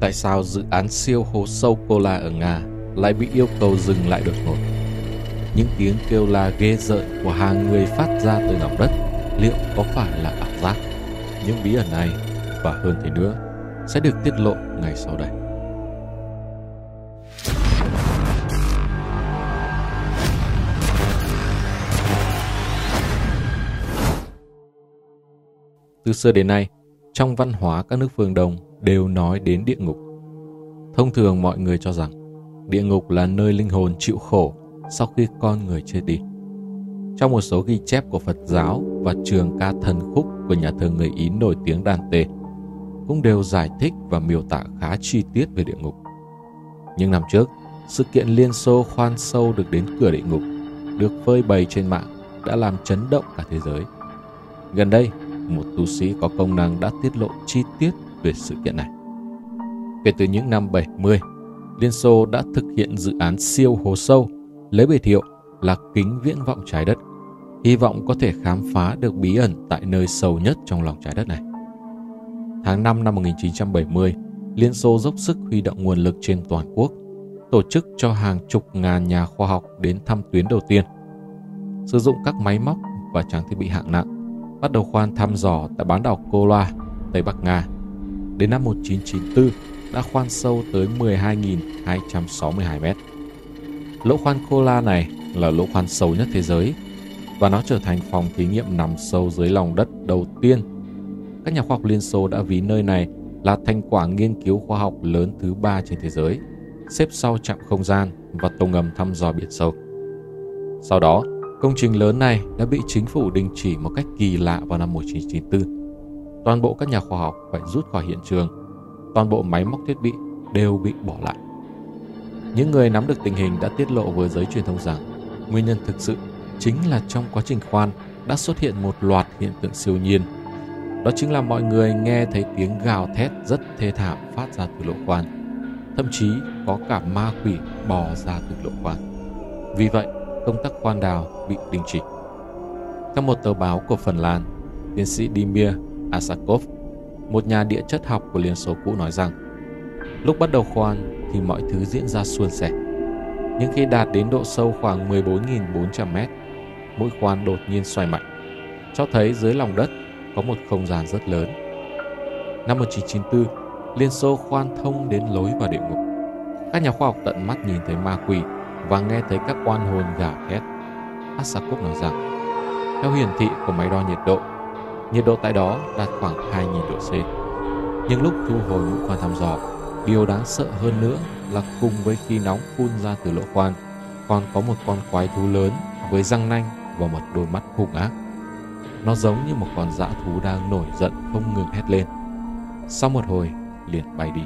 Tại sao dự án siêu hố sâu Kola ở Nga lại bị yêu cầu dừng lại đột ngột? Những tiếng kêu la ghê rợn của hàng người phát ra từ lòng đất liệu có phải là ảo giác? Những bí ẩn này và hơn thế nữa sẽ được tiết lộ ngày sau đây. Từ xưa đến nay, trong văn hóa các nước phương Đông đều nói đến địa ngục. Thông thường mọi người cho rằng địa ngục là nơi linh hồn chịu khổ sau khi con người chết đi. Trong một số ghi chép của Phật giáo và trường ca thần khúc của nhà thơ người Ý nổi tiếng Dante cũng đều giải thích và miêu tả khá chi tiết về địa ngục. Nhưng năm trước, sự kiện Liên Xô khoan sâu được đến cửa địa ngục được phơi bày trên mạng đã làm chấn động cả thế giới. Gần đây, một tu sĩ có công năng đã tiết lộ chi tiết về sự kiện này. Kể từ những năm 70, Liên Xô đã thực hiện dự án siêu hố sâu lấy biệt hiệu là kính viễn vọng trái đất, hy vọng có thể khám phá được bí ẩn tại nơi sâu nhất trong lòng trái đất này. Tháng 5 năm 1970, Liên Xô dốc sức huy động nguồn lực trên toàn quốc, tổ chức cho hàng chục ngàn nhà khoa học đến thăm tuyến đầu tiên. Sử dụng các máy móc và trang thiết bị hạng nặng, bắt đầu khoan thăm dò tại bán đảo Kola, Tây Bắc Nga. Đến năm 1994, đã khoan sâu tới 12.262 mét. Lỗ khoan Kola này là lỗ khoan sâu nhất thế giới và nó trở thành phòng thí nghiệm nằm sâu dưới lòng đất đầu tiên. Các nhà khoa học Liên Xô đã ví nơi này là thành quả nghiên cứu khoa học lớn thứ ba trên thế giới, xếp sau trạm không gian và tàu ngầm thăm dò biển sâu. Sau đó, công trình lớn này đã bị chính phủ đình chỉ một cách kỳ lạ vào năm 1994. Toàn bộ các nhà khoa học phải rút khỏi hiện trường, toàn bộ máy móc thiết bị đều bị bỏ lại. Những người nắm được tình hình đã tiết lộ với giới truyền thông rằng nguyên nhân thực sự chính là trong quá trình khoan đã xuất hiện một loạt hiện tượng siêu nhiên. Đó chính là mọi người nghe thấy tiếng gào thét rất thê thảm phát ra từ lỗ khoan. Thậm chí có cả ma quỷ bò ra từ lỗ khoan. Vì vậy, công tác khoan đào bị đình chỉ. Trong một tờ báo của Phần Lan, tiến sĩ Dimir Asakov, một nhà địa chất học của Liên Xô cũ nói rằng lúc bắt đầu khoan thì mọi thứ diễn ra suôn sẻ. Nhưng khi đạt đến độ sâu khoảng 14.400 mét, mũi khoan đột nhiên xoay mạnh, cho thấy dưới lòng đất có một không gian rất lớn. Năm 1994, Liên Xô khoan thông đến lối vào địa ngục. Các nhà khoa học tận mắt nhìn thấy ma quỷ và nghe thấy các oan hồn gào thét. Asakov nói rằng, theo hiển thị của máy đo nhiệt độ, nhiệt độ tại đó đạt khoảng 2.000 độ C. Nhưng lúc thu hồi mũi khoan thăm dò, Điều đáng sợ hơn nữa là cùng với khi nóng phun ra từ lỗ khoan, còn có một con quái thú lớn với răng nanh và một đôi mắt hung ác. Nó giống như một con dã thú đang nổi giận không ngừng hét lên. Sau một hồi, liền bay đi.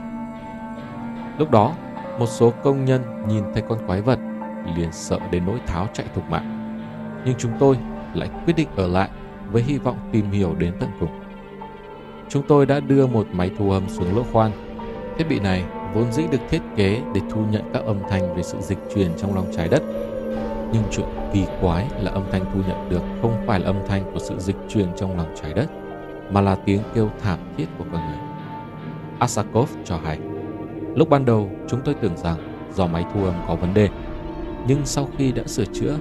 Lúc đó, một số công nhân nhìn thấy con quái vật liền sợ đến nỗi tháo chạy thục mạng. Nhưng chúng tôi lại quyết định ở lại với hy vọng tìm hiểu đến tận cùng. Chúng tôi đã đưa một máy thu âm xuống lỗ khoan Thiết bị này vốn dĩ được thiết kế để thu nhận các âm thanh về sự dịch chuyển trong lòng trái đất. Nhưng chuyện kỳ quái là âm thanh thu nhận được không phải là âm thanh của sự dịch chuyển trong lòng trái đất, mà là tiếng kêu thảm thiết của con người. Asakov cho hay, lúc ban đầu chúng tôi tưởng rằng do máy thu âm có vấn đề, nhưng sau khi đã sửa chữa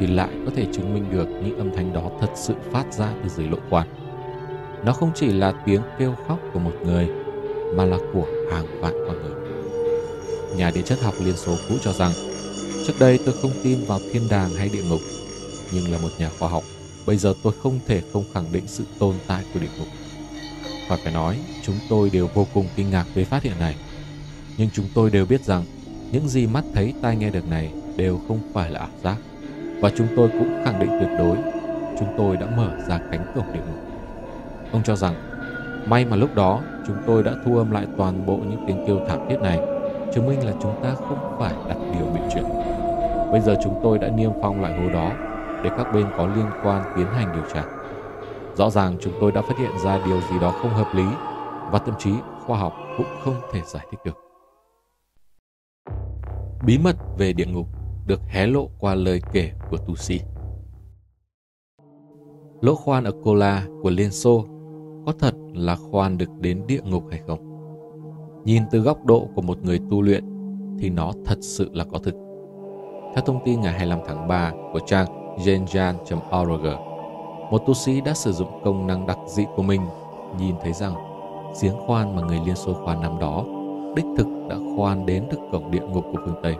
thì lại có thể chứng minh được những âm thanh đó thật sự phát ra từ dưới lộ quan. Nó không chỉ là tiếng kêu khóc của một người mà là của hàng vạn con người. Nhà địa chất học Liên Xô cũ cho rằng, trước đây tôi không tin vào thiên đàng hay địa ngục, nhưng là một nhà khoa học, bây giờ tôi không thể không khẳng định sự tồn tại của địa ngục. Và phải nói, chúng tôi đều vô cùng kinh ngạc về phát hiện này. Nhưng chúng tôi đều biết rằng, những gì mắt thấy tai nghe được này đều không phải là ảo giác. Và chúng tôi cũng khẳng định tuyệt đối, chúng tôi đã mở ra cánh cổng địa ngục. Ông cho rằng, may mà lúc đó chúng tôi đã thu âm lại toàn bộ những tiếng kêu thảm thiết này, chứng minh là chúng ta không phải đặt điều bị chuyện. Bây giờ chúng tôi đã niêm phong lại hố đó để các bên có liên quan tiến hành điều tra. Rõ ràng chúng tôi đã phát hiện ra điều gì đó không hợp lý và thậm chí khoa học cũng không thể giải thích được. Bí mật về địa ngục được hé lộ qua lời kể của tu sĩ. Lỗ khoan ở Kola của Liên Xô có thật là khoan được đến địa ngục hay không? Nhìn từ góc độ của một người tu luyện thì nó thật sự là có thực. Theo thông tin ngày 25 tháng 3 của trang genjan.org, một tu sĩ đã sử dụng công năng đặc dị của mình nhìn thấy rằng giếng khoan mà người Liên Xô khoan năm đó đích thực đã khoan đến được cổng địa ngục của phương Tây.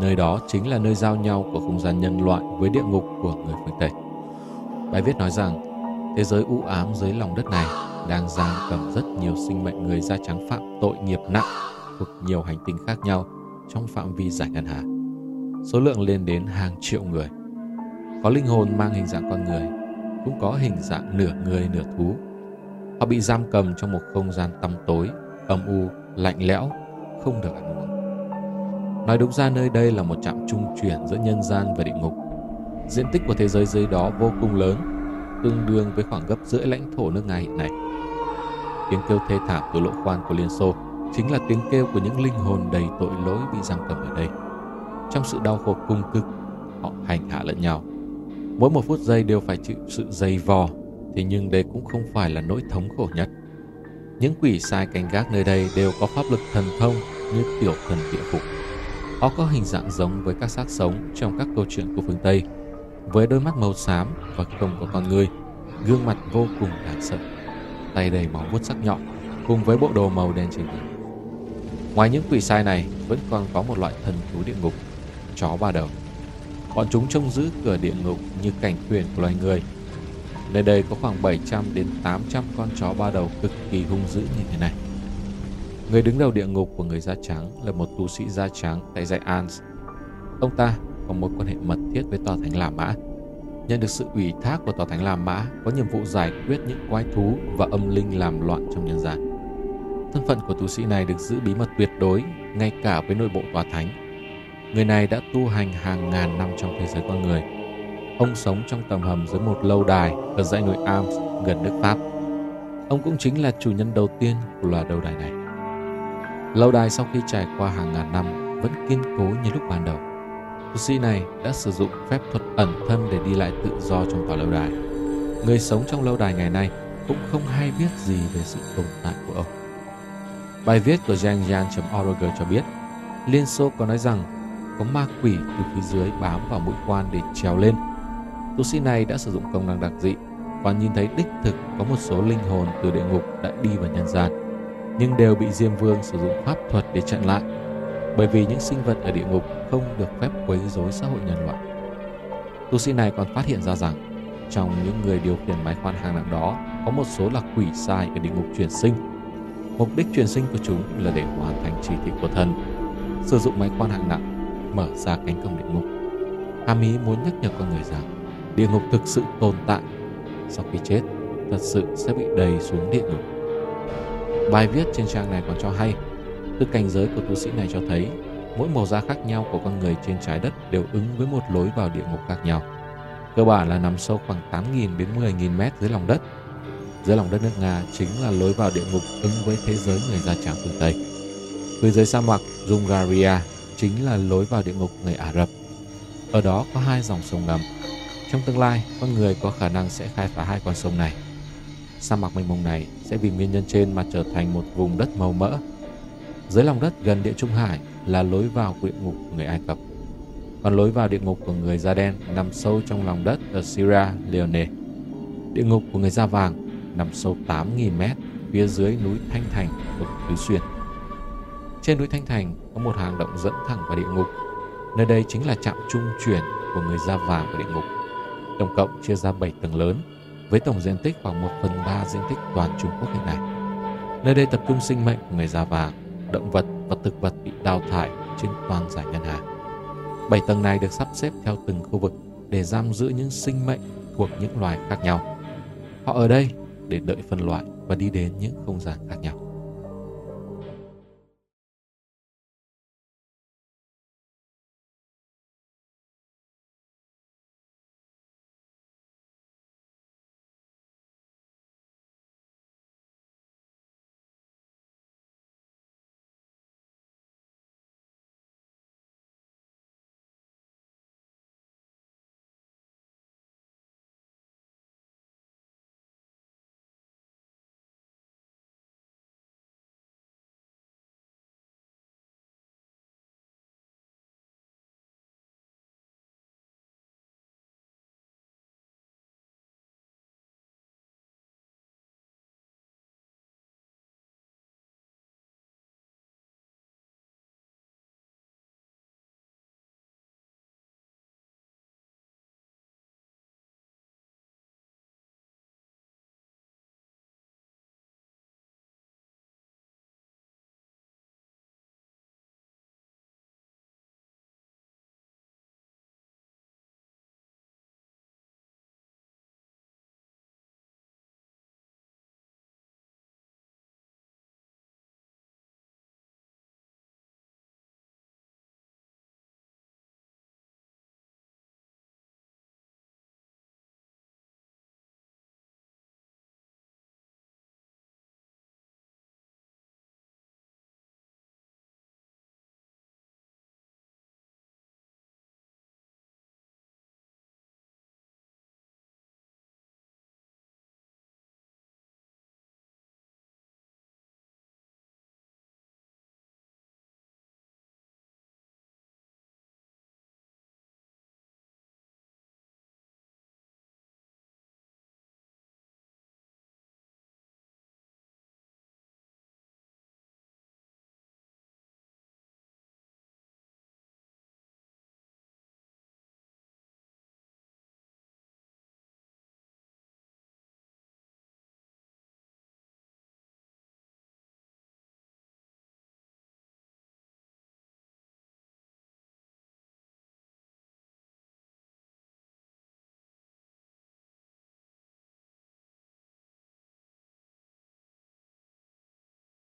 Nơi đó chính là nơi giao nhau của không gian nhân loại với địa ngục của người phương Tây. Bài viết nói rằng thế giới u ám dưới lòng đất này đang giam cầm rất nhiều sinh mệnh người da trắng phạm tội nghiệp nặng thuộc nhiều hành tinh khác nhau trong phạm vi giải ngân hà. Số lượng lên đến hàng triệu người. Có linh hồn mang hình dạng con người, cũng có hình dạng nửa người nửa thú. Họ bị giam cầm trong một không gian tăm tối, âm u, lạnh lẽo, không được ăn uống. Nói đúng ra nơi đây là một trạm trung chuyển giữa nhân gian và địa ngục. Diện tích của thế giới dưới đó vô cùng lớn, tương đương với khoảng gấp rưỡi lãnh thổ nước Nga hiện nay. Tiếng kêu thê thảm từ lộ khoan của Liên Xô chính là tiếng kêu của những linh hồn đầy tội lỗi bị giam cầm ở đây. Trong sự đau khổ cung cực, họ hành hạ lẫn nhau. Mỗi một phút giây đều phải chịu sự dày vò, thế nhưng đây cũng không phải là nỗi thống khổ nhất. Những quỷ sai canh gác nơi đây đều có pháp lực thần thông như tiểu thần địa phục. Họ có hình dạng giống với các xác sống trong các câu chuyện của phương Tây, với đôi mắt màu xám và không có con người, gương mặt vô cùng đáng sợ, tay đầy máu vuốt sắc nhọn cùng với bộ đồ màu đen trên người. Ngoài những quỷ sai này, vẫn còn có một loại thần thú địa ngục, chó ba đầu. Bọn chúng trông giữ cửa địa ngục như cảnh quyền của loài người. Nơi đây có khoảng 700 đến 800 con chó ba đầu cực kỳ hung dữ như thế này. Người đứng đầu địa ngục của người da trắng là một tu sĩ da trắng tại dạy Ans. Ông ta có mối quan hệ mật thiết với tòa thánh La Mã. Nhận được sự ủy thác của tòa thánh La Mã, có nhiệm vụ giải quyết những quái thú và âm linh làm loạn trong nhân gian. Thân phận của tu sĩ này được giữ bí mật tuyệt đối, ngay cả với nội bộ tòa thánh. Người này đã tu hành hàng ngàn năm trong thế giới con người. Ông sống trong tầm hầm dưới một lâu đài ở dãy núi Alps gần nước Pháp. Ông cũng chính là chủ nhân đầu tiên của loạt lâu đài này. Lâu đài sau khi trải qua hàng ngàn năm vẫn kiên cố như lúc ban đầu. Tu sĩ này đã sử dụng phép thuật ẩn thân để đi lại tự do trong tòa lâu đài. Người sống trong lâu đài ngày nay cũng không hay biết gì về sự tồn tại của ông. Bài viết của Zhangyan.org cho biết, Liên Xô có nói rằng có ma quỷ từ phía dưới bám vào mũi quan để trèo lên. Tu sĩ này đã sử dụng công năng đặc dị và nhìn thấy đích thực có một số linh hồn từ địa ngục đã đi vào nhân gian, nhưng đều bị Diêm Vương sử dụng pháp thuật để chặn lại, bởi vì những sinh vật ở địa ngục không được phép quấy rối xã hội nhân loại. Tu sĩ này còn phát hiện ra rằng trong những người điều khiển máy khoan hàng nặng đó có một số là quỷ sai ở địa ngục chuyển sinh Mục đích truyền sinh của chúng là để hoàn thành chỉ thị của thần, sử dụng máy khoan hạng nặng, mở ra cánh cổng địa ngục. Hàm ý muốn nhắc nhở con người rằng địa ngục thực sự tồn tại. Sau khi chết, thật sự sẽ bị đầy xuống địa ngục. Bài viết trên trang này còn cho hay, từ cảnh giới của tu sĩ này cho thấy mỗi màu da khác nhau của con người trên trái đất đều ứng với một lối vào địa ngục khác nhau. Cơ bản là nằm sâu khoảng 8.000 đến 10.000 mét dưới lòng đất dưới lòng đất nước Nga chính là lối vào địa ngục ứng với thế giới người da trắng phương Tây. Phía dưới sa mạc Jungaria chính là lối vào địa ngục người Ả Rập. Ở đó có hai dòng sông ngầm. Trong tương lai, con người có khả năng sẽ khai phá hai con sông này. Sa mạc mênh mông này sẽ vì nguyên nhân trên mà trở thành một vùng đất màu mỡ. Dưới lòng đất gần địa Trung Hải là lối vào của địa ngục của người Ai Cập. Còn lối vào địa ngục của người da đen nằm sâu trong lòng đất ở Sierra Leone. Địa ngục của người da vàng nằm sâu 8.000 mét phía dưới núi Thanh Thành ở Tứ Xuyên. Trên núi Thanh Thành có một hang động dẫn thẳng vào địa ngục. Nơi đây chính là trạm trung chuyển của người da vàng của địa ngục. Tổng cộng chia ra 7 tầng lớn với tổng diện tích khoảng 1 phần 3 diện tích toàn Trung Quốc hiện nay. Nơi đây tập trung sinh mệnh của người già vàng, động vật và thực vật bị đào thải trên toàn giải ngân hà. Bảy tầng này được sắp xếp theo từng khu vực để giam giữ những sinh mệnh thuộc những loài khác nhau. Họ ở đây để đợi phân loại và đi đến những không gian khác nhau.